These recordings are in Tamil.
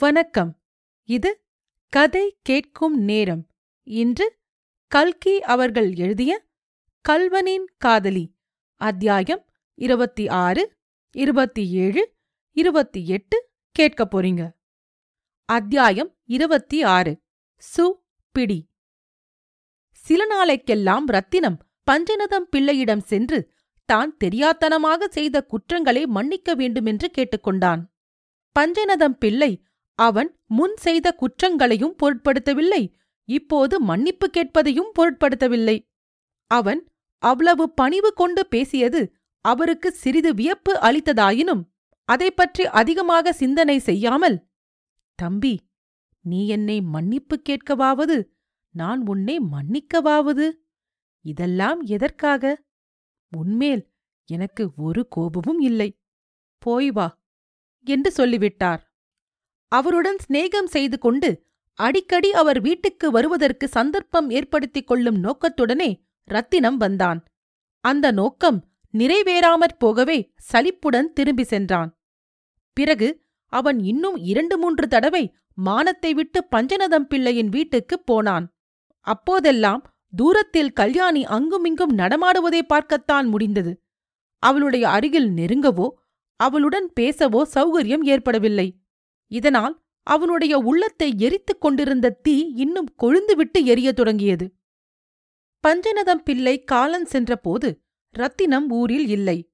வணக்கம். இது கதை கேட்கும் நேரம். இன்று கல்கி அவர்கள் எழுதிய கல்வனின் காதலி. அத்தியாயம் இருபத்தி ஆறு இருபத்தி ஏழு இருபத்தி எட்டு கேட்கப் போறீங்க. அத்தியாயம் இருபத்தி ஆறு சு பிடி. சில நாளைக்கெல்லாம் ரத்தினம் பஞ்சநதம் பிள்ளையிடம் சென்று தான் தெரியாத்தனமாக செய்த குற்றங்களை மன்னிக்க வேண்டுமென்று கேட்டுக்கொண்டான். பஞ்சநதம் பிள்ளை அவன் முன் செய்த குற்றங்களையும் பொருட்படுத்தவில்லை. இப்போது மன்னிப்பு கேட்பதையும் பொருட்படுத்தவில்லை. அவன் அவ்வளவு பணிவு கொண்டு பேசியது அவருக்கு சிறிது வியப்பு அளித்ததாயினும் அதைப் பற்றி அதிகமாக சிந்தனை செய்யாமல் தம்பி நீ என்னை மன்னிப்பு கேட்கவாவது நான் உன்னை மன்னிக்கவாவது? இதெல்லாம் எதற்காக? உன்மேல் எனக்கு ஒரு கோபமும் இல்லை. போய் வா என்று சொல்லிவிட்டார். அவருடன் சிநேகம் செய்து கொண்டு அடிக்கடி அவர் வீட்டுக்கு வருவதற்கு சந்தர்ப்பம் ஏற்படுத்திக் கொள்ளும் நோக்கத்துடனே ரத்தினம் வந்தான். அந்த நோக்கம் நிறைவேறாமற் போகவே சலிப்புடன் திரும்பி சென்றான். பிறகு அவன் இன்னும் இரண்டு மூன்று தடவை மானத்தை விட்டு பஞ்சநதம் பிள்ளையின் வீட்டுக்குப் போனான். அப்போதெல்லாம் தூரத்தில் கல்யாணி அங்குமிங்கும் நடமாடுவதை பார்க்கத்தான் முடிந்தது. அவளுடைய அருகில் நெருங்கவோ அவளுடன் பேசவோ சௌகரியம் ஏற்படவில்லை. இதனால் அவனுடைய உள்ளத்தை எரித்துக் கொண்டிருந்த தீ இன்னும் கொழுந்துவிட்டு எரியத் தொடங்கியது. பஞ்சநதம் பிள்ளை காலன் சென்றபோது ரத்தினம் ஊரில் இல்லை.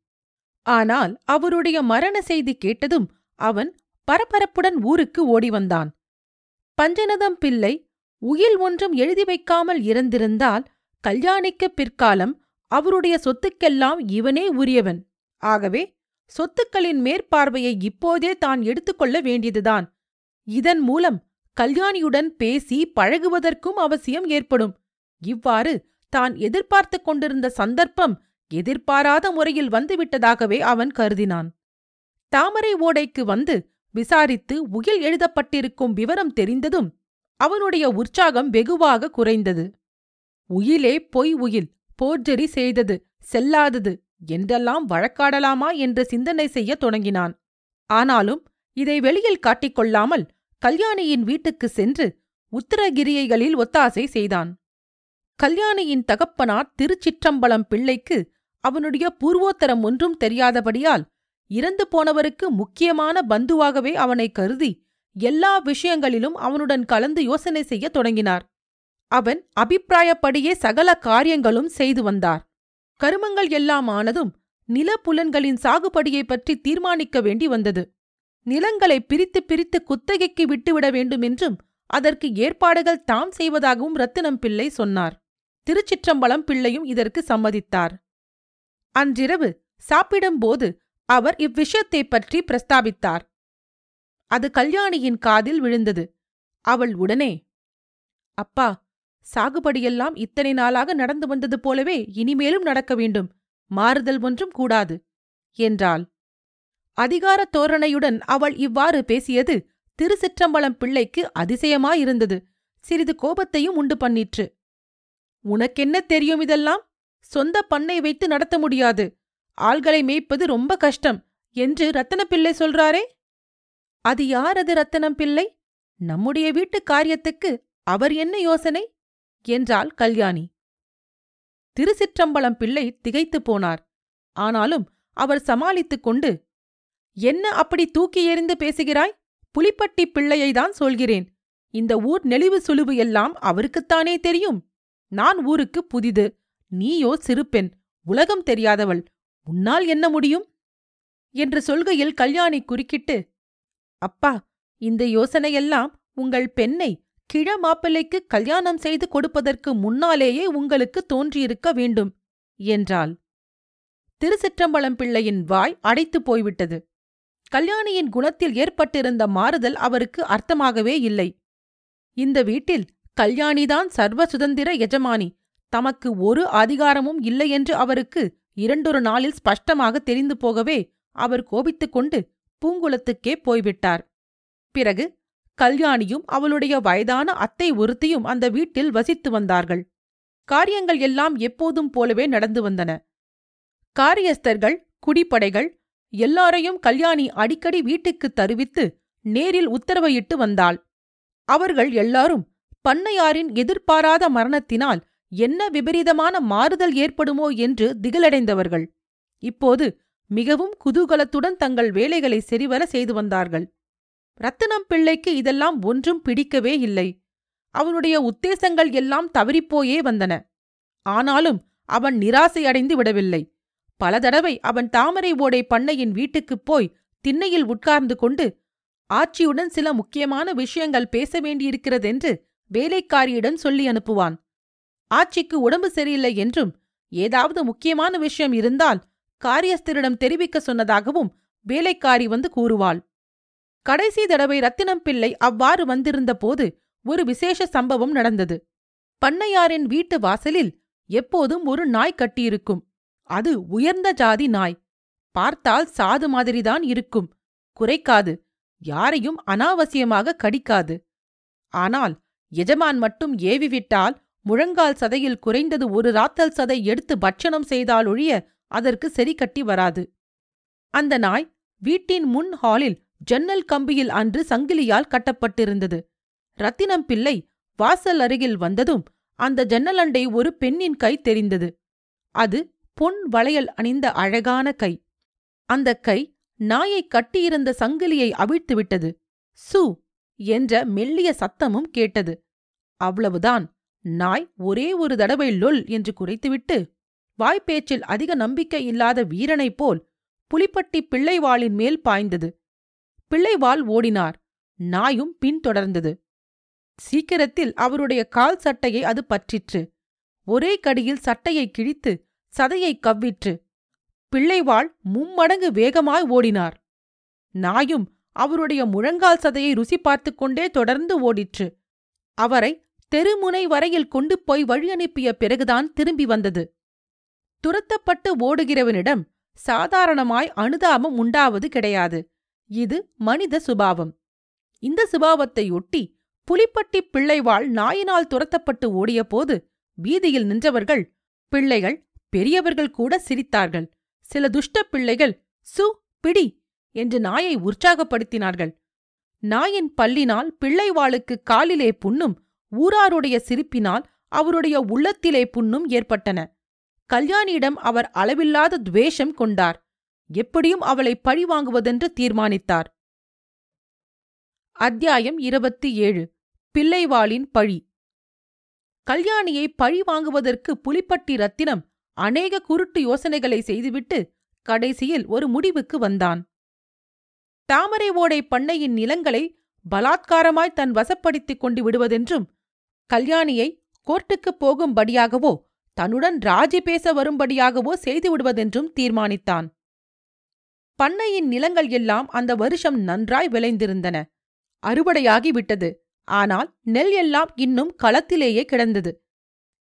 ஆனால் அவருடைய மரண செய்தி கேட்டதும் அவன் பரபரப்புடன் ஊருக்கு ஓடி வந்தான் பஞ்சநதம் பிள்ளை உயில் ஒன்றும் எழுதி வைக்காமல் இறந்திருந்தால் கல்யாணிக்குப் பிற்காலம் அவருடைய சொத்துக்கெல்லாம் இவனே உரியவன். ஆகவே சொத்துக்களின் மேற்பார்வையை இப்போதே தான் எடுத்துக்கொள்ள வேண்டியதுதான். இதன் மூலம் கல்யாணியுடன் பேசி பழகுவதற்கும் அவசியம் ஏற்படும். இவ்வாறு தான் எதிர்பார்த்து கொண்டிருந்த சந்தர்ப்பம் எதிர்பாராத முறையில் வந்துவிட்டதாகவே அவன் கருதினான். தாமரை ஓடைக்கு வந்து விசாரித்து உயில் எழுதப்பட்டிருக்கும் விவரம் தெரிந்ததும் அவனுடைய உற்சாகம் வெகுவாக குறைந்தது. உயிலே பொய் உயில் போர்ஜரி செய்தது செல்லாதது என்றெல்லாம் வழக்காடலாமா என்று சிந்தனை செய்யத் தொடங்கினான். ஆனாலும் இதை வெளியில் காட்டிக்கொள்ளாமல் கல்யாணியின் வீட்டுக்கு சென்று உத்தரகிரியைகளில் ஒத்தாசை செய்தான். கல்யாணியின் தகப்பனார் திருச்சிற்றம்பலம் பிள்ளைக்கு அவனுடைய பூர்வோத்தரம் ஒன்றும் தெரியாதபடியால் இறந்து போனவருக்கு முக்கியமான பந்துவாகவே அவனை கருதி எல்லா விஷயங்களிலும் அவனுடன் கலந்து யோசனை செய்யத் தொடங்கினார். அவன் அபிப்பிராயப்படியே சகல காரியங்களும் செய்து வந்தார். கருமங்கள் எல்லாம் ஆனதும் நிலப்புலன்களின் சாகுபடியைப் பற்றி தீர்மானிக்க வேண்டி வந்தது. நிலங்களை பிரித்து பிரித்து குத்தகைக்கு விட்டுவிட வேண்டுமென்றும் அதற்கு ஏற்பாடுகள் தாம் செய்வதாகவும் ரத்தினம் பிள்ளை சொன்னார். திருச்சிற்றம்பலம் பிள்ளையும் இதற்கு சம்மதித்தார். அன்றிரவு சாப்பிடும்போது அவர் இவ்விஷயத்தைப் பற்றி பிரஸ்தாபித்தார். அது கல்யாணியின் காதில் விழுந்தது. அவள் உடனே அப்பா சாகுபடியெல்லாம் இத்தனை நாளாக நடந்து வந்தது போலவே இனிமேலும் நடக்க வேண்டும். மாறுதல் ஒன்றும் கூடாது என்றாள். அதிகார தோரணையுடன் அவள் இவ்வாறு பேசியது திருச்சிற்றம்பலம் பிள்ளைக்கு அதிசயமாயிருந்தது. சிறிது கோபத்தையும் உண்டு பண்ணிற்று. உனக்கென்ன தெரியும் இதெல்லாம்? சொந்த பண்ணை வைத்து நடத்த முடியாது. ஆள்களை மேய்ப்பது ரொம்ப கஷ்டம் என்று ரத்தனப்பிள்ளை சொல்றாரே? அது யார் அது ரத்தனம் பிள்ளை நம்முடைய வீட்டு காரியத்துக்கு அவர் என்ன யோசனை? என்றாள் கல்யாணி. திருச்சிற்றம்பலம் பிள்ளை திகைத்துப் போனார். ஆனாலும் அவர் சமாளித்துக் கொண்டு என்ன அப்படி தூக்கி எறிந்து பேசுகிறாய்? புலிப்பட்டி பிள்ளையைதான் சொல்கிறேன். இந்த ஊர் நெளிவு சுழிவு எல்லாம் அவருக்குத்தானே தெரியும். நான் ஊருக்கு புதிது. நீயோ சிறுப்பெண் உலகம் தெரியாதவள். உன்னால் என்ன முடியும்? என்று சொல்கையில் கல்யாணி குறுக்கிட்டு அப்பா இந்த யோசனையெல்லாம் உங்கள் பெண்ணை கிழ மாப்பிள்ளைக்கு கல்யாணம் செய்து கொடுப்பதற்கு முன்னாலேயே உங்களுக்கு தோன்றியிருக்க வேண்டும் என்றாள். திருச்சிற்றம்பலம் பிள்ளையின் வாய் அடைத்துப் போய்விட்டது. கல்யாணியின் குணத்தில் ஏற்பட்டிருந்த மாறுதல் அவருக்கு அர்த்தமாகவே இல்லை. இந்த வீட்டில் கல்யாணிதான் சர்வ சுதந்திர எஜமானி தமக்கு ஒரு அதிகாரமும் இல்லையென்று அவருக்கு இரண்டொரு நாளில் ஸ்பஷ்டமாக தெரிந்து போகவே அவர் கோபித்துக் கொண்டு பூங்குளத்துக்கே போய்விட்டார். பிறகு கல்யாணியும் அவளுடைய வயதான அத்தை ஒருத்தியும் அந்த வீட்டில் வசித்து வந்தார்கள். காரியங்கள் எல்லாம் எப்போதும் போலவே நடந்து வந்தன. காரியஸ்தர்கள் குடிப்படைகள் எல்லாரையும் கல்யாணி அடிக்கடி வீட்டுக்கு தருவித்து நேரில் உத்தரவையிட்டு வந்தாள். அவர்கள் எல்லாரும் பண்ணையாரின் எதிர்பாராத மரணத்தினால் என்ன விபரீதமான மாறுதல் ஏற்படுமோ என்று திகிலடைந்தவர்கள். இப்போது மிகவும் குதூகலத்துடன் தங்கள் வேலைகளை செறிவர செய்து வந்தார்கள். ரத்தினம் பிள்ளைக்கு இதெல்லாம் ஒன்றும் பிடிக்கவே இல்லை. அவனுடைய உத்தேசங்கள் எல்லாம் தவறிப்போயே வந்தன. ஆனாலும் அவன் நிராசையடைந்து விடவில்லை. பல தடவை அவன் தாமரை ஓடை பண்ணையின் வீட்டுக்குப் போய் திண்ணையில் உட்கார்ந்து கொண்டு ஆட்சியுடன் சில முக்கியமான விஷயங்கள் பேச வேண்டியிருக்கிறதென்று வேலைக்காரியிடம் சொல்லி அனுப்புவான். ஆட்சிக்கு உடம்பு சரியில்லை என்றும் ஏதாவது முக்கியமான விஷயம் இருந்தால் காரியஸ்தரிடம் தெரிவிக்க சொன்னதாகவும் வேலைக்காரி வந்து கூறுவாள். கடைசி தடவை ரத்தினம் பிள்ளை அவ்வாறு வந்திருந்த போது ஒரு விசேஷ சம்பவம் நடந்தது. பண்ணையாரின் வீட்டு வாசலில் எப்போதும் ஒரு நாய் கட்டியிருக்கும். அது உயர்ந்த ஜாதி நாய். பார்த்தால் சாது மாதிரிதான் இருக்கும். குறைக்காது. யாரையும் அனாவசியமாக கடிக்காது. ஆனால் எஜமான் மட்டும் ஏவிவிட்டால் முழங்கால் சதையில் குறைந்தது ஒரு ராத்தல் சதை எடுத்து பட்சணம் செய்தால் ஒழிய அதற்கு சரி கட்டி வராது. அந்த நாய் வீட்டின் முன் ஹாலில் ஜன்னல் கம்பியில் அன்று சங்கிலியால் கட்டப்பட்டிருந்தது. ரத்தினம் பிள்ளை வாசல் அருகில் வந்ததும் அந்த ஜன்னலண்டை ஒரு பெண்ணின் கை தெரிந்தது. அது பொன் வளையல் அணிந்த அழகான கை. அந்த கை நாயை கட்டியிருந்த சங்கிலியை அவிழ்த்துவிட்டது. சு! என்ற மெல்லிய சத்தமும் கேட்டது. அவ்வளவுதான். நாய் ஒரே ஒரு தடவை லொல் என்று குறைத்துவிட்டு வாய்ப்பேச்சில் அதிக நம்பிக்கை இல்லாத வீரனைப் போல் புலிப்பட்டி பிள்ளைவாளின் மேல் பாய்ந்தது. பிள்ளைவால் ஓடினார். நாயும் பின்தொடர்ந்தது. சீக்கிரத்தில் அவருடைய கால் சட்டையை அது பற்றிற்று. ஒரே கடியில் சட்டையை கிழித்து சதையை கவ்விற்று. பிள்ளைவாள் மும்மடங்கு வேகமாய் ஓடினார். நாயும் அவருடைய முழங்கால் சதையை ருசி பார்த்து கொண்டே தொடர்ந்து ஓடிற்று. அவரை தெருமுனை வரையில் கொண்டு போய் வழி அனுப்பிய பிறகுதான் திரும்பி வந்தது. துரத்தப்பட்டு ஓடுகிறவனிடம் சாதாரணமாய் அனுதாபம் உண்டாவது கிடையாது. இது மனித சுபாவம். இந்த சுபாவத்தையொட்டி புலிப்பட்டி பிள்ளைவாள் நாயினால் துரத்தப்பட்டு ஓடியபோது வீதியில் நின்றவர்கள் பிள்ளைகள் பெரியவர்கள் கூட சிரித்தார்கள். சில துஷ்ட பிள்ளைகள் சு பிடி என்று நாயை உற்சாகப்படுத்தினார்கள். நாயின் பல்லினால் பிள்ளைவாளுக்கு காலிலே புண்ணும் ஊராருடைய சிரிப்பினால் அவருடைய உள்ளத்திலே புண்ணும் ஏற்பட்டன. கல்யாணியிடம் அவர் அளவில்லாத துவேஷம் கொண்டார். எப்படியும் அவளை பழி வாங்குவதென்று தீர்மானித்தார். அத்தியாயம் இருபத்தி ஏழு. பிள்ளைவாளின் பழி. கல்யாணியை பழி வாங்குவதற்கு புலிப்பட்டி ரத்தினம் அநேக குருட்டு யோசனைகளை செய்துவிட்டு கடைசியில் ஒரு முடிவுக்கு வந்தான். தாமரை ஓடை பண்ணையின் நிலங்களை பலாத்காரமாய் தன் வசப்படுத்திக் கொண்டு விடுவதென்றும் கல்யாணியை கோர்ட்டுக்குப் போகும்படியாகவோ தன்னுடன் ராஜி பேச வரும்படியாகவோ செய்து விடுவதென்றும் தீர்மானித்தான். பண்ணையின் நிலங்கள் எல்லாம் அந்த வருஷம் நன்றாய் விளைந்திருந்தன. அறுவடையாகி விட்டது ஆனால் நெல் எல்லாம் இன்னும் களத்திலேயே கிடந்தது.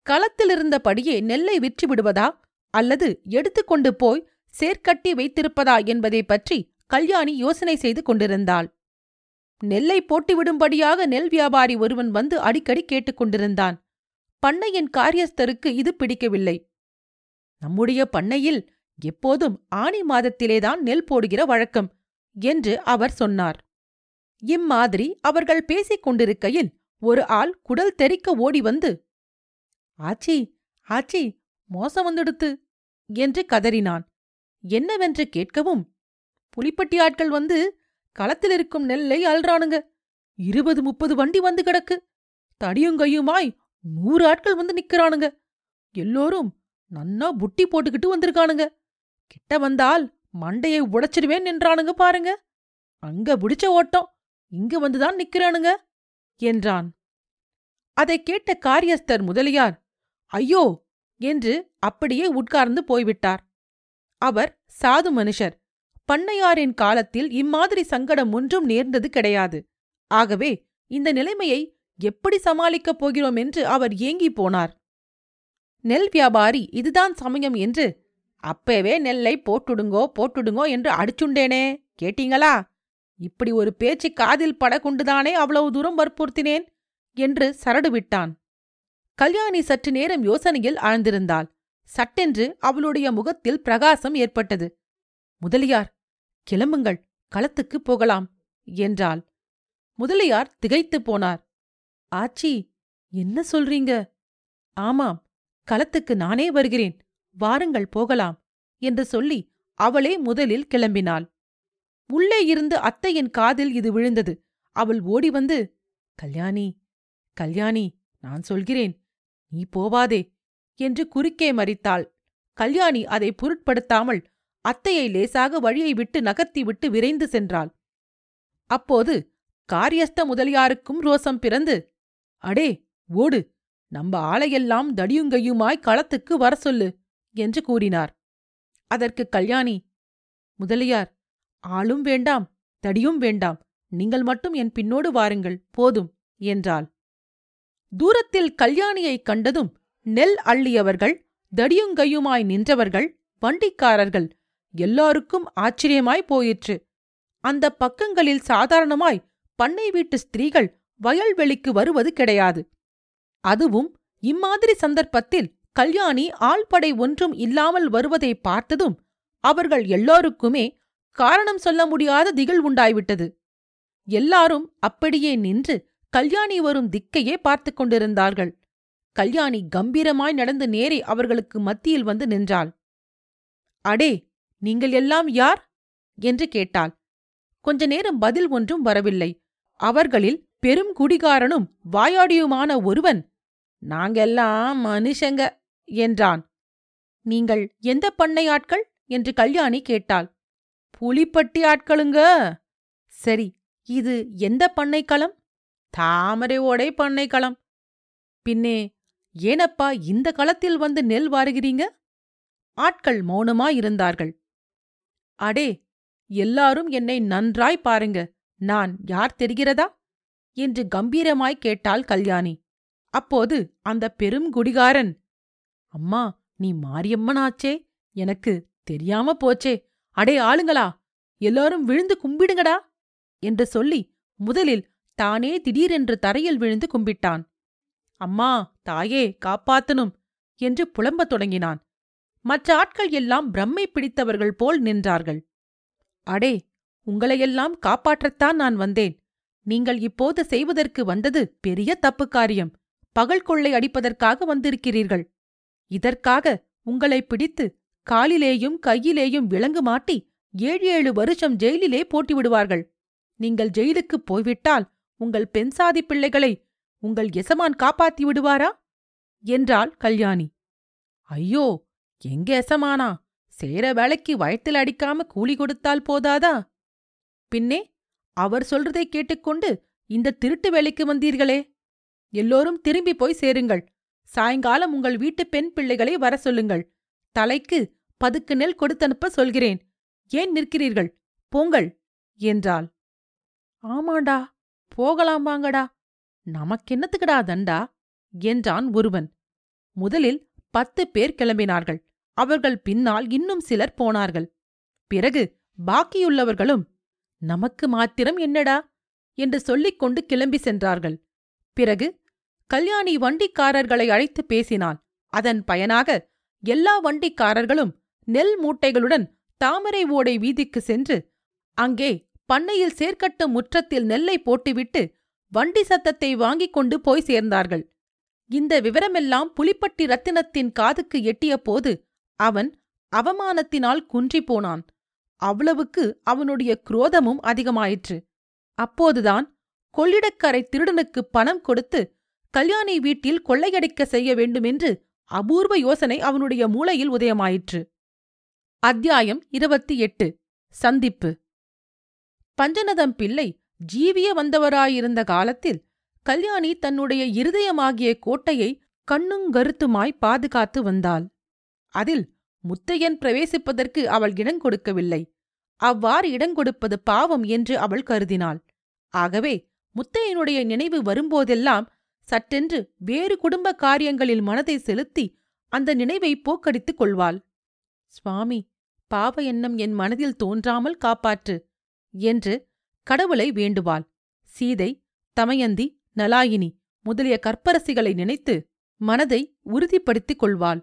களத்திலிருந்தபடியே நெல்லை விற்று விடுவதா அல்லது எடுத்துக்கொண்டு போய் சேர்க்கட்டி வைத்திருப்பதா என்பதை பற்றி கல்யாணி யோசனை செய்து கொண்டிருந்தாள். நெல்லை போட்டுவிடும்படியாக நெல் வியாபாரி ஒருவன் வந்து அடிக்கடி கேட்டுக்கொண்டிருந்தான் பண்ணையின் காரியஸ்தருக்கு இது பிடிக்கவில்லை. நம்முடைய பண்ணையில் எப்போதும் ஆனி மாதத்திலேதான் நெல் போடுகிற வழக்கம் என்று அவர் சொன்னார். இம்மாதிரி அவர்கள் பேசிக் கொண்டிருக்கையில் ஒரு ஆள் குடல் தெறிக்க ஓடி வந்து ஆச்சி ஆச்சி மோசம் வந்துடுத்து என்று கதறினான். என்னவென்று கேட்கவும் புலிப்பட்டி ஆட்கள் வந்து களத்தில் இருக்கும் நெல்லை அல்றானுங்க இருபது முப்பது வண்டி வந்து கிடக்கு. தடியுங்கையுமாய் நூறு ஆட்கள் வந்து நிக்கிறானுங்க. எல்லோரும் நன்னா புட்டி போட்டுக்கிட்டு வந்திருக்கானுங்க. கிட்ட வந்தால் மண்டையை உடைச்சிடுவேன் என்றானுங்க பாருங்க. அங்க புடிச்ச ஓட்டம் இங்க வந்துதான் நிக்கிறானுங்க என்றான். அதைக் கேட்ட காரியஸ்தர் முதலியார் ஐயோ என்று அப்படியே உட்கார்ந்து போய்விட்டார். அவர் சாது மனுஷர் பண்ணையாரின் காலத்தில் இம்மாதிரி சங்கடம் ஒன்றும் நேர்ந்தது கிடையாது. ஆகவே இந்த நிலைமையை எப்படி சமாளிக்கப் போகிறோம்? என்று அவர் ஏங்கிப் போனார். நெல் வியாபாரி இதுதான் சமயம் என்று அப்பவே நெல்லை போட்டுடுங்கோ போட்டுடுங்கோ என்று அடிச்சுண்டேனே. கேட்டீங்களா? இப்படி ஒரு பேச்சு காதில் படகுண்டுதானே அவ்வளவு தூரம் வற்புறுத்தினேன் என்று சரடு விட்டான் கல்யாணி சற்று நேரம் யோசனையில் ஆழ்ந்திருந்தாள். சட்டென்று அவளுடைய முகத்தில் பிரகாசம் ஏற்பட்டது. முதலியார் கிளம்புங்கள் களத்துக்குப் போகலாம் என்றாள். முதலியார் திகைத்துப் போனார். ஆச்சி என்ன சொல்றீங்க? ஆமாம் களத்துக்கு நானே வருகிறேன். வாருங்கள் போகலாம் என்று சொல்லி அவளே முதலில் கிளம்பினாள். உள்ளே இருந்து அத்தையின் காதில் இது விழுந்தது. அவள் ஓடி வந்து கல்யாணி கல்யாணி நான் சொல்கிறேன் நீ போவாதே என்று குறுக்கே மறித்தாள். கல்யாணி அதை பொருட்படுத்தாமல் அத்தையை லேசாக வழியை விட்டு நகர்த்திவிட்டு விரைந்து சென்றாள். அப்போது காரியஸ்த முதலியாருக்கும் ரோசம் பிறந்து அடே ஓடு நம்ம ஆளையெல்லாம் தடியுங்கையுமாய் களத்துக்கு வர சொல்லு என்று கூறினார். அதற்கு கல்யாணி முதலியார் ஆளும் வேண்டாம் தடியும் வேண்டாம் நீங்கள் மட்டும் என் பின்னோடு வாருங்கள் போதும் என்றாள். தூரத்தில் கல்யாணியைக் கண்டதும் நெல் அள்ளியவர்கள் தடியுங்கையுமாய் நின்றவர்கள் வண்டிக்காரர்கள் எல்லாருக்கும் ஆச்சரியமாய் போயிற்று. அந்த பக்கங்களில் சாதாரணமாய் பண்ணை வீட்டு ஸ்திரீகள் வயல்வெளிக்கு வருவது கிடையாது. அதுவும் இம்மாதிரி சந்தர்ப்பத்தில் கல்யாணி ஆள்படை ஒன்றும் இல்லாமல் வருவதை பார்த்ததும் அவர்கள் எல்லோருக்குமே காரணம் சொல்ல முடியாத திகில் உண்டாய்விட்டது. எல்லாரும் அப்படியே நின்று கல்யாணி வரும் திக்கையே பார்த்து கொண்டிருந்தார்கள். கல்யாணி கம்பீரமாய் நடந்து நேரே அவர்களுக்கு மத்தியில் வந்து நின்றாள். அடே நீங்கள் எல்லாம் யார்? என்று கேட்டாள். கொஞ்ச நேரம் பதில் ஒன்றும் வரவில்லை. அவர்களில் பெரும் குடிகாரனும் வாயாடியுமான ஒருவன். நாங்கெல்லாம் மனுஷங்க. என்றான். நீங்கள் எந்த பண்ணை ஆட்கள்? என்று கல்யாணி கேட்டாள். புலிப்பட்டி ஆட்களுங்க. சரி இது எந்த பண்ணைக்களம் தாமரை ஓடை பண்ணைக்களம் பின்னே ஏனப்பா இந்த களத்தில் வந்து நெல் வாருகிறீங்க? ஆட்கள் மௌனமாயிருந்தார்கள். அடே எல்லாரும் என்னை நன்றாய் பாருங்க. நான் யார் தெரிகிறதா? என்று கம்பீரமாய் கேட்டாள் கல்யாணி. அப்போது அந்த பெரும் குடிகாரன் அம்மா நீ மாரியம்மனாச்சே. எனக்கு தெரியாம போச்சே. அடே ஆளுங்களா எல்லாரும் விழுந்து கும்பிடுங்கடா என்று சொல்லி முதலில் தானே திடீரென்று தரையில் விழுந்து கும்பிட்டான். அம்மா தாயே காப்பாத்தனும் என்று புலம்பத் தொடங்கினான். மற்ற ஆட்கள் எல்லாம் பிரம்மை பிடித்தவர்கள் போல் நின்றார்கள். அடே உங்களையெல்லாம் காப்பாற்றத்தான் நான் வந்தேன். நீங்கள் இப்போது செய்வதற்கு வந்தது பெரிய தப்பு காரியம். பகல் கொள்ளை அடிப்பதற்காக வந்திருக்கிறீர்கள். இதற்காக உங்களை பிடித்து காலிலேயும் கையிலேயும் விலங்கு மாட்டி ஏழு ஏழு வருஷம் ஜெயிலிலே போட்டி விடுவார்கள் நீங்கள் ஜெயிலுக்குப் போய்விட்டால் உங்கள் பெண்சாதி பிள்ளைகளை உங்கள் எசமான் காப்பாத்தி விடுவாரா? என்றாள் கல்யாணி. ஐயோ எங்க எசமானா? சேர வேலைக்கு வயத்தில் அடிக்காம கூலி கொடுத்தால் போதாதா? பின்னே அவர் சொல்றதை கேட்டுக்கொண்டு இந்த திருட்டு வேலைக்கு வந்தீர்களே. எல்லோரும் திரும்பி போய் சேருங்கள். சாயங்காலம் உங்கள் வீட்டு பெண் பிள்ளைகளை வர சொல்லுங்கள். தலைக்கு பதுக்கு நெல் கொடுத்தனுப்ப சொல்கிறேன். ஏன் நிற்கிறீர்கள்? போங்கள் என்றாள். ஆமாண்டா போகலாம் வாங்கடா. நமக்கென்னத்துக்குடா தண்டா? என்றான் ஒருவன். முதலில் பத்து பேர் கிளம்பினார்கள். அவர்கள் பின்னால் இன்னும் சிலர் போனார்கள். பிறகு பாக்கியுள்ளவர்களும் நமக்கு மாத்திரம் என்னடா? என்று சொல்லிக் கொண்டு கிளம்பி சென்றார்கள். பிறகு கல்யாணி வண்டிக்காரர்களை அழைத்து பேசினாள் அதன் பயனாக எல்லா வண்டிக்காரர்களும் நெல் மூட்டைகளுடன் தாமரை ஓடை வீதிக்கு சென்று அங்கே பண்ணையில் சேர்க்கட்டும் முற்றத்தில் நெல்லை போட்டுவிட்டு வண்டி சத்தத்தை வாங்கிக் கொண்டு போய் சேர்ந்தார்கள். இந்த விவரமெல்லாம் புலிப்பட்டி ரத்தினத்தின் காதுக்கு எட்டிய போது அவன் அவமானத்தினால் குன்றிப் போனான். அவ்வளவுக்கு அவனுடைய குரோதமும் அதிகமாயிற்று. அப்போதுதான் கொள்ளிடக்கரை திருடனுக்கு பணம் கொடுத்து கல்யாணி வீட்டில் கொள்ளையடிக்க செய்ய வேண்டுமென்று அபூர்வ யோசனை அவனுடைய மூளையில் உதயமாயிற்று. அத்தியாயம் இருபத்தி எட்டு. சந்திப்பு. பஞ்சநதம் பிள்ளை ஜீவிய வந்தவராயிருந்த காலத்தில் கல்யாணி தன்னுடைய இருதயமாகிய கோட்டையை கண்ணுங்கருத்துமாய் பாதுகாத்து வந்தாள். அதில் முத்தையன் பிரவேசிப்பதற்கு அவள் இடங்கொடுக்கவில்லை அவ்வாறு இடங்கொடுப்பது பாவம் என்று அவள் கருதினாள். ஆகவே முத்தையனுடைய நினைவு வரும்போதெல்லாம் சட்டென்று வேறு குடும்ப காரியங்களில் மனதை செலுத்தி அந்த நினைவை போக்கடித்துக் கொள்வாள். சுவாமி பாவ எண்ணம் என் மனதில் தோன்றாமல் காப்பாற்று என்று கடவுளை வேண்டுவாள். சீதை தமயந்தி நலாயினி முதலிய கற்பரசிகளை நினைத்து மனதை உறுதிப்படுத்திக் கொள்வாள்.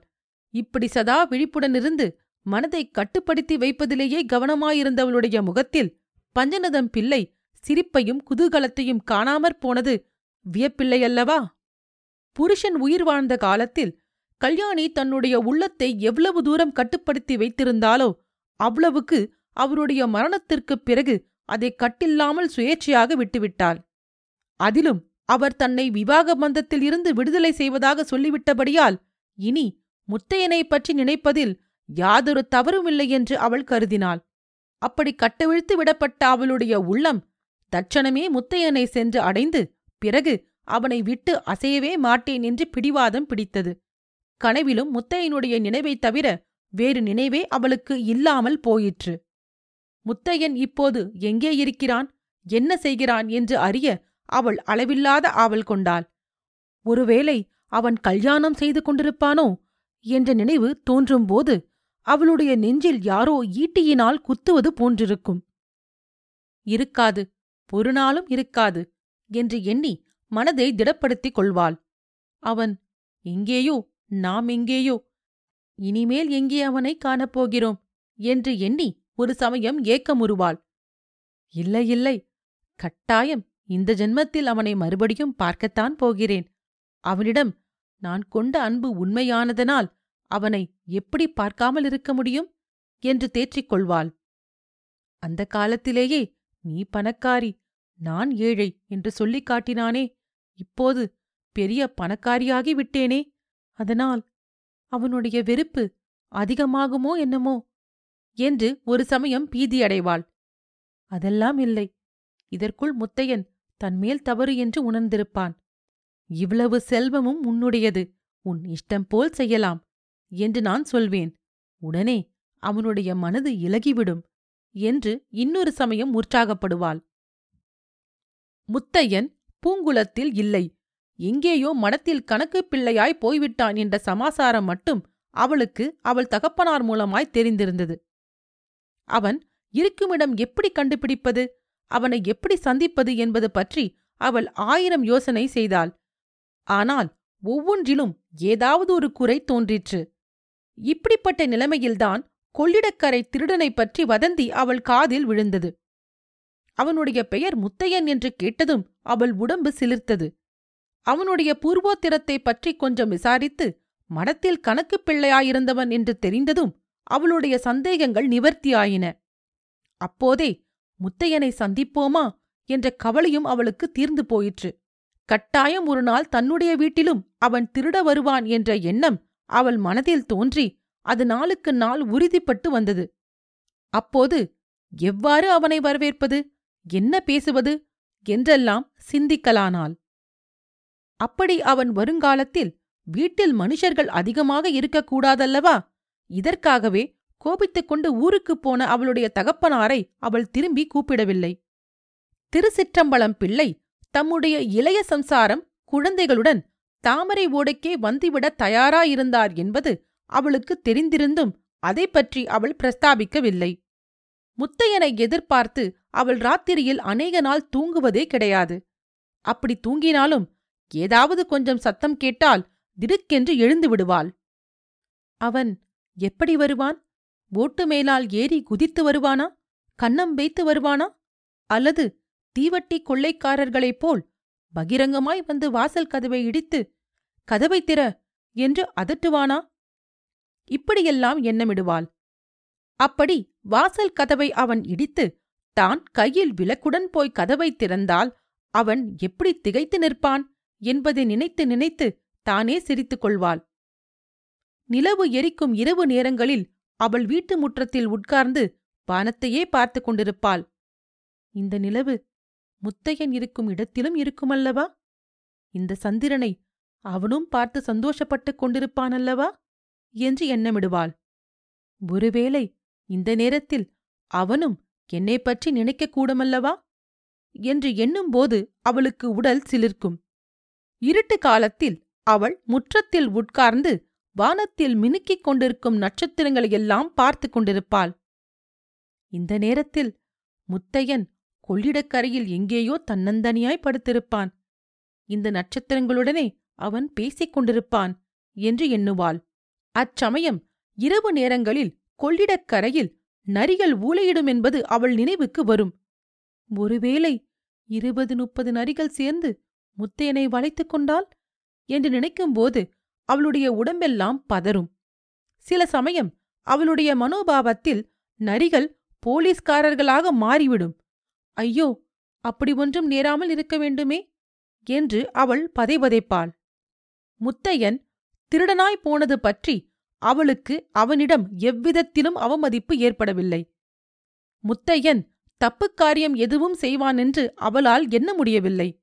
இப்படி சதா விழிப்புடனிருந்து மனதை கட்டுப்படுத்தி வைப்பதிலேயே கவனமாயிருந்தவளுடைய முகத்தில் பஞ்சநதம் பிள்ளை சிரிப்பையும் குதூகலத்தையும் காணாமற் போனது வியப்பில்லையல்லவா புருஷன் உயிர் வாழ்ந்த காலத்தில் கல்யாணி தன்னுடைய உள்ளத்தை எவ்வளவு தூரம் கட்டுப்படுத்தி வைத்திருந்தாலோ அவ்வளவுக்கு அவருடைய மரணத்திற்குப் பிறகு அதை கட்டில்லாமல் சுயேட்சையாக விட்டுவிட்டாள். அதிலும் அவர் தன்னை விவாக பந்தத்தில் இருந்து விடுதலை செய்வதாக சொல்லிவிட்டபடியால் இனி முத்தையனை பற்றி நினைப்பதில் யாதொரு தவறுமில்லை என்று அவள் கருதினாள். அப்படி கட்டவிழ்த்து விடப்பட்ட அவளுடைய உள்ளம் தட்சணமே முத்தையனை சென்று அடைந்து பிறகு அவனை விட்டு அசையவே மாட்டேன் என்று பிடிவாதம் பிடித்தது. கனவிலும் முத்தையனுடைய நினைவைத் தவிர வேறு நினைவே அவளுக்கு இல்லாமல் போயிற்று. முத்தையன் இப்போது எங்கே இருக்கிறான்? என்ன செய்கிறான் என்று அறிய அவள் அளவில்லாத ஆவல் கொண்டாள். ஒருவேளை அவன் கல்யாணம் செய்து கொண்டிருப்பானோ? என்ற நினைவு தோன்றும்போது அவளுடைய நெஞ்சில் யாரோ ஈட்டியினால் குத்துவது போன்றிருக்கும். இருக்காது. ஒரு நாளும் இருக்காது. என்று எண்ணி மனதை திடப்படுத்திக் கொள்வாள். அவன் எங்கேயோ நாம் எங்கேயோ இனிமேல் எங்கே அவனை காணப்போகிறோம்? என்று எண்ணி ஒரு சமயம் ஏக்கமுறுவாள். இல்லை இல்லை கட்டாயம் இந்த ஜென்மத்தில் அவனை மறுபடியும் பார்க்கத்தான் போகிறேன். அவனிடம் நான் கொண்ட அன்பு உண்மையானதனால் அவனை எப்படி பார்க்காமல் இருக்க முடியும்? என்று தேற்றிக் கொள்வாள். அந்த காலத்திலேயே நீ பணக்காரி நான் ஏழை என்று சொல்லிக் காட்டினானே. இப்போது பெரிய பணக்காரியாகி விட்டேனே. அதனால் அவனுடைய வெறுப்பு அதிகமாகுமோ என்னமோ? என்று ஒரு சமயம் பீதியடைவாள் அதெல்லாம் இல்லை. இதற்குள் முத்தையன் தன்மேல் தவறு என்று உணர்ந்திருப்பான். இவ்வளவு செல்வமும் உன்னுடையது. உன் இஷ்டம் போல் செய்யலாம் என்று நான் சொல்வேன். உடனே அவனுடைய மனது இலகிவிடும் என்று இன்னொரு சமயம் உற்சாகப்படுவாள். முத்தையன் பூங்குளத்தில் இல்லை. எங்கேயோ மடத்தில் கணக்கு பிள்ளையாய் போய்விட்டான் என்ற சமாசாரம் மட்டும் அவளுக்கு அவள் தகப்பனார் மூலமாய் தெரிந்திருந்தது. அவன் இருக்குமிடம் எப்படி கண்டுபிடிப்பது? அவனை எப்படி சந்திப்பது என்பது பற்றி அவள் ஆயிரம் யோசனை செய்தாள். ஆனால் ஒவ்வொன்றிலும் ஏதாவது ஒரு குறை தோன்றிற்று. இப்படிப்பட்ட நிலைமையில்தான் கொள்ளிடக்கரை திருடனைப் பற்றி வதந்தி அவள் காதில் விழுந்தது. அவனுடைய பெயர் முத்தையன் என்று கேட்டதும் அவள் உடம்பு சிலிர்த்தது. அவனுடைய பூர்வோத்திரத்தை பற்றி கொஞ்சம் விசாரித்து மனத்தில் கணக்குப் பிள்ளையாயிருந்தவன் என்று தெரிந்ததும் அவளுடைய சந்தேகங்கள் நிவர்த்தியாயின. அப்போதே முத்தையனை சந்திப்போமா? என்ற கவலையும் அவளுக்கு தீர்ந்து போயிற்று. கட்டாயம் ஒரு நாள் தன்னுடைய வீட்டிலும் அவன் திருட வருவான் என்ற எண்ணம் அவள் மனதில் தோன்றி அது நாளுக்கு நாள் உறுதிப்பட்டு வந்தது. அப்போது எவ்வாறு அவனை வரவேற்பது? என்ன பேசுவது? என்றெல்லாம் சிந்திக்கலானாள். அப்படி அவன் வருங்காலத்தில் வீட்டில் மனுஷர்கள் அதிகமாக இருக்கக்கூடாதல்லவா இதற்காகவே கோபித்துக் கொண்டு ஊருக்குப் போன அவளுடைய தகப்பனாரை அவள் திரும்பி கூப்பிடவில்லை. திருசிற்றம்பலம் பிள்ளை தம்முடைய இளைய சம்சாரம் குழந்தைகளுடன் தாமரை ஓடைக்கே வந்துவிட தயாராயிருந்தார் என்பது அவளுக்கு தெரிந்திருந்தும் அதை பற்றி அவள் பிரஸ்தாபிக்கவில்லை. முத்தையனை எதிர்பார்த்து அவள் ராத்திரியில் அநேக நாள் தூங்குவதே கிடையாது. அப்படி தூங்கினாலும் ஏதாவது கொஞ்சம் சத்தம் கேட்டால் திடுக்கென்று எழுந்து விடுவாள். அவன் எப்படி வருவான்? ஓட்டு மேலால் ஏறி குதித்து வருவானா? கன்னம் வைத்து வருவானா? அல்லது தீவட்டி கொள்ளைக்காரர்களைப் போல் பகிரங்கமாய் வந்து வாசல் கதவை இடித்து கதவை திற என்று அதட்டுவானா? இப்படியெல்லாம் எண்ணமிடுவாள். அப்படி வாசல் கதவை அவன் இடித்து தான் கையில் விளக்குடன் போய் கதவை திறந்தால் அவன் எப்படி திகைத்து நிற்பான் என்பதை நினைத்து நினைத்து தானே சிரித்துக் கொள்வாள். நிலவு எரிக்கும் இரவு நேரங்களில் அவள் வீட்டு முற்றத்தில் உட்கார்ந்து வானத்தையே பார்த்து கொண்டிருப்பாள். இந்த நிலவு முத்தையன் இருக்கும் இடத்திலும் இருக்குமல்லவா? இந்த சந்திரனை அவனும் பார்த்து சந்தோஷப்பட்டுக் கொண்டிருப்பானல்லவா? என்று எண்ணமிடுவாள். ஒருவேளை இந்த நேரத்தில் அவனும் என்னை பற்றி நினைக்கக்கூடுமல்லவா என்று எண்ணும்போது அவளுக்கு உடல் சிலிர்க்கும். இருட்டு காலத்தில் அவள் முற்றத்தில் உட்கார்ந்து வானத்தில் மினுக்கிக் கொண்டிருக்கும் நட்சத்திரங்களையெல்லாம் பார்த்து கொண்டிருப்பாள். இந்த நேரத்தில் முத்தையன் கொள்ளிடக்கரையில் எங்கேயோ தன்னந்தனியாய் படுத்திருப்பான். இந்த நட்சத்திரங்களுடனே அவன் பேசிக் கொண்டிருப்பான் என்று எண்ணுவாள். அச்சமயம் இரவு நேரங்களில் கொள்ளிடக்கரையில் நரிகள் ஊளையிடும் என்பது அவள் நினைவுக்கு வரும். ஒருவேளை இருபது முப்பது நரிகள் சேர்ந்து முத்தையனை வளைத்துக் கொண்டால் என்று நினைக்கும்போது அவளுடைய உடம்பெல்லாம் பதறும். சில சமயம் அவளுடைய மனோபாவத்தில் நரிகள் போலீஸ்காரர்களாக மாறிவிடும். ஐயோ அப்படி ஒன்றும் நேராமல் இருக்க வேண்டுமே? என்று அவள் பதைபதைப்பாள். முத்தையன் திருடனாய் போனது பற்றி அவளுக்கு அவனிடம் எவ்விதத்திலும் அவமதிப்பு ஏற்படவில்லை. முத்தையன் தப்புக் காரியம் எதுவும் செய்வானென்று அவளால் எண்ண முடியவில்லை.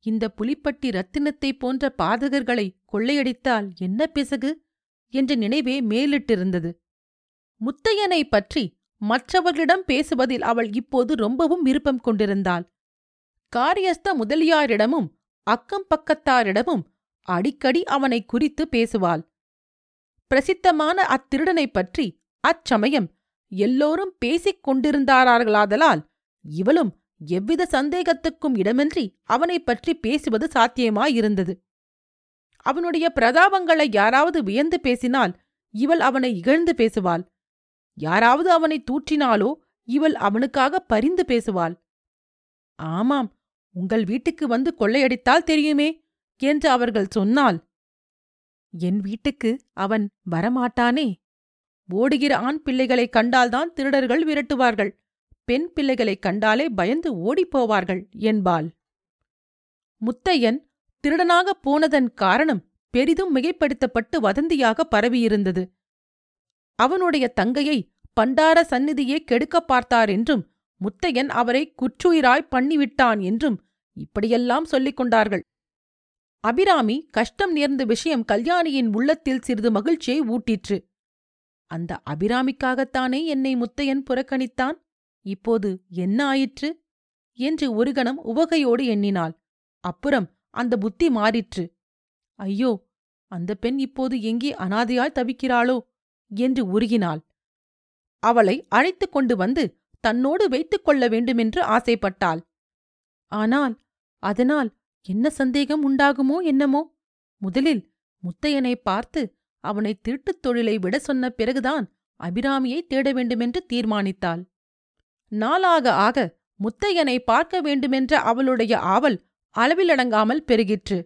இந்த புலிப்பட்டி ரத்தினத்தைப் போன்ற பாதகர்களை கொள்ளையடித்தால் என்ன பிசகு? என்ற நினைவே மேலிட்டிருந்தது. முத்தையனை பற்றி மற்றவர்களிடம் பேசுவதில் அவள் இப்போது ரொம்பவும் விருப்பம் கொண்டிருந்தாள். காரியஸ்த முதலியாரிடமும் அக்கம் பக்கத்தாரிடமும் அடிக்கடி அவனை குறித்து பேசுவாள். பிரசித்தமான அத்திருடனைப் பற்றி அச்சமயம் எல்லோரும் பேசிக் கொண்டிருந்தார்களாதலால் இவளும் எவ்வித சந்தேகத்துக்கும் இடமின்றி அவனைப் பற்றி பேசுவது சாத்தியமாயிருந்தது. அவனுடைய பிரதாபங்களை யாராவது வியந்து பேசினால் இவள் அவனை இகழ்ந்து பேசுவாள். யாராவது அவனை தூற்றினாலோ இவள் அவனுக்காக பரிந்து பேசுவாள். ஆமாம் உங்கள் வீட்டுக்கு வந்து கொள்ளையடித்தால் தெரியுமே என்று அவர்கள் சொன்னால் என் வீட்டுக்கு அவன் வரமாட்டானே? ஓடுகிற ஆண் பிள்ளைகளைக் கண்டால்தான் திருடர்கள் விரட்டுவார்கள். பெண் பிள்ளைகளைக் கண்டாலே பயந்து ஓடிப்போவார்கள் என்பாள். முத்தையன் திருடனாகப் போனதன் காரணம் பெரிதும் மிகைப்படுத்தப்பட்டு வதந்தியாக பரவியிருந்தது. அவனுடைய தங்கையை பண்டார சந்நிதியே கெடுக்கப் பார்த்தார் என்றும் முத்தையன் அவரை குற்றுயிராய் பண்ணிவிட்டான் என்றும் இப்படியெல்லாம் சொல்லிக் கொண்டார்கள். அபிராமி கஷ்டம் நேர்ந்த விஷயம் கல்யாணியின் உள்ளத்தில் சிறிது மகிழ்ச்சியை ஊட்டிற்று. அந்த அபிராமிக்காகத்தானே என்னை முத்தையன் புறக்கணித்தான்? இப்போது என்ன ஆயிற்று? என்று ஒரு கணம் உவகையோடு எண்ணினாள். அப்புறம் அந்த புத்தி மாறிற்று. ஐயோ அந்த பெண் இப்போது எங்கே அனாதையாய் தவிக்கிறாளோ? என்று உருகினாள். அவளை அழைத்துக் கொண்டு வந்து தன்னோடு வைத்துக் கொள்ள வேண்டுமென்று ஆசைப்பட்டாள். ஆனால் அதனால் என்ன சந்தேகம் உண்டாகுமோ என்னமோ? முதலில் முத்தையனை பார்த்து அவனை திருட்டுத் தொழிலை விட சொன்ன பிறகுதான் அபிராமியை தேட வேண்டுமென்று தீர்மானித்தாள். நாளாக ஆக முத்தையனை பார்க்க வேண்டுமென்ற அவளுடைய ஆவல் அளவிலடங்காமல் பெருகிற்று.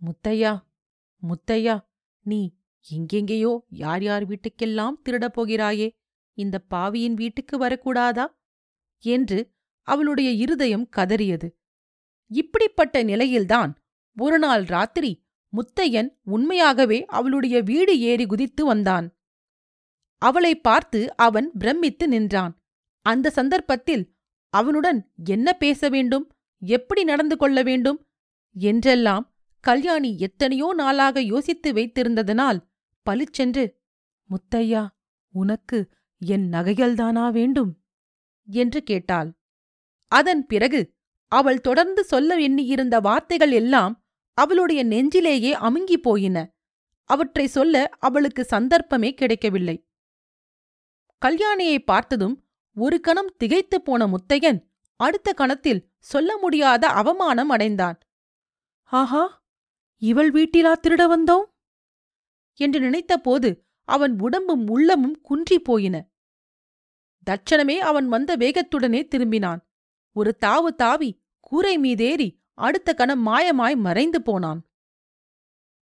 முத்தையா முத்தையா நீ எங்கெங்கேயோ யார் யார் வீட்டுக்கெல்லாம் திருடப் போகிறாயே? இந்த பாவியின் வீட்டுக்கு வரக்கூடாதா? என்று அவளுடைய இருதயம் கதறியது. இப்படிப்பட்ட நிலையில்தான் ஒருநாள் ராத்திரி முத்தையன் உண்மையாகவே அவளுடைய வீடு ஏறி குதித்து வந்தான். அவளை பார்த்து அவன் பிரமித்து நின்றான். அந்த சந்தர்ப்பத்தில் அவனுடன் என்ன பேச வேண்டும் எப்படி நடந்து கொள்ள வேண்டும் என்றெல்லாம் கல்யாணி எத்தனையோ நாளாக யோசித்து வைத்திருந்ததனால் பளிச்சென்று முத்தையா உனக்கு என் நகைகள்தானா வேண்டும்? என்று கேட்டாள். அதன் பிறகு அவள் தொடர்ந்து சொல்ல எண்ணியிருந்த வார்த்தைகள் எல்லாம் அவளுடைய நெஞ்சிலேயே அமுங்கிப் போயின. அவற்றை சொல்ல அவளுக்கு சந்தர்ப்பமே கிடைக்கவில்லை. கல்யாணியை பார்த்ததும் ஒரு கணம் திகைத்துப் போன முத்தையன் அடுத்த கணத்தில் சொல்ல முடியாத அவமானம் அடைந்தான். ஆஹா இவள் வீட்டிலா திருட வந்தோம்? என்று நினைத்தபோது அவன் உடம்பும் உள்ளமும் குன்றிப் போயின. தட்சணமே அவன் வந்த வேகத்துடனே திரும்பினான். ஒரு தாவு தாவி கூரை மீதேறி அடுத்த கணம் மாயமாய் மறைந்து போனான்.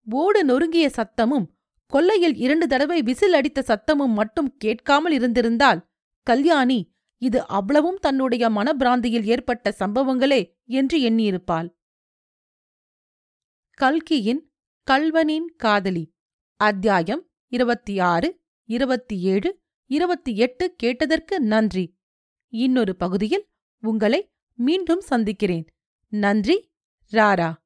ஓடு நொறுங்கிய சத்தமும் கொல்லையில் இரண்டு தடவை விசில் அடித்த சத்தமும் மட்டும் கேட்காமல் இருந்திருந்தால் கல்யாணி இது அவ்வளவும் தன்னுடைய மனப்பிராந்தியில் ஏற்பட்ட சம்பவங்களே என்று எண்ணியிருப்பாள். கல்கியின் கல்வனின் காதலி அத்தியாயம் இருபத்தி ஆறு இருபத்தி ஏழு இருபத்தி எட்டு கேட்டதற்கு நன்றி. இன்னொரு பகுதியில் உங்களை மீண்டும் சந்திக்கிறேன். நன்றி ராரா.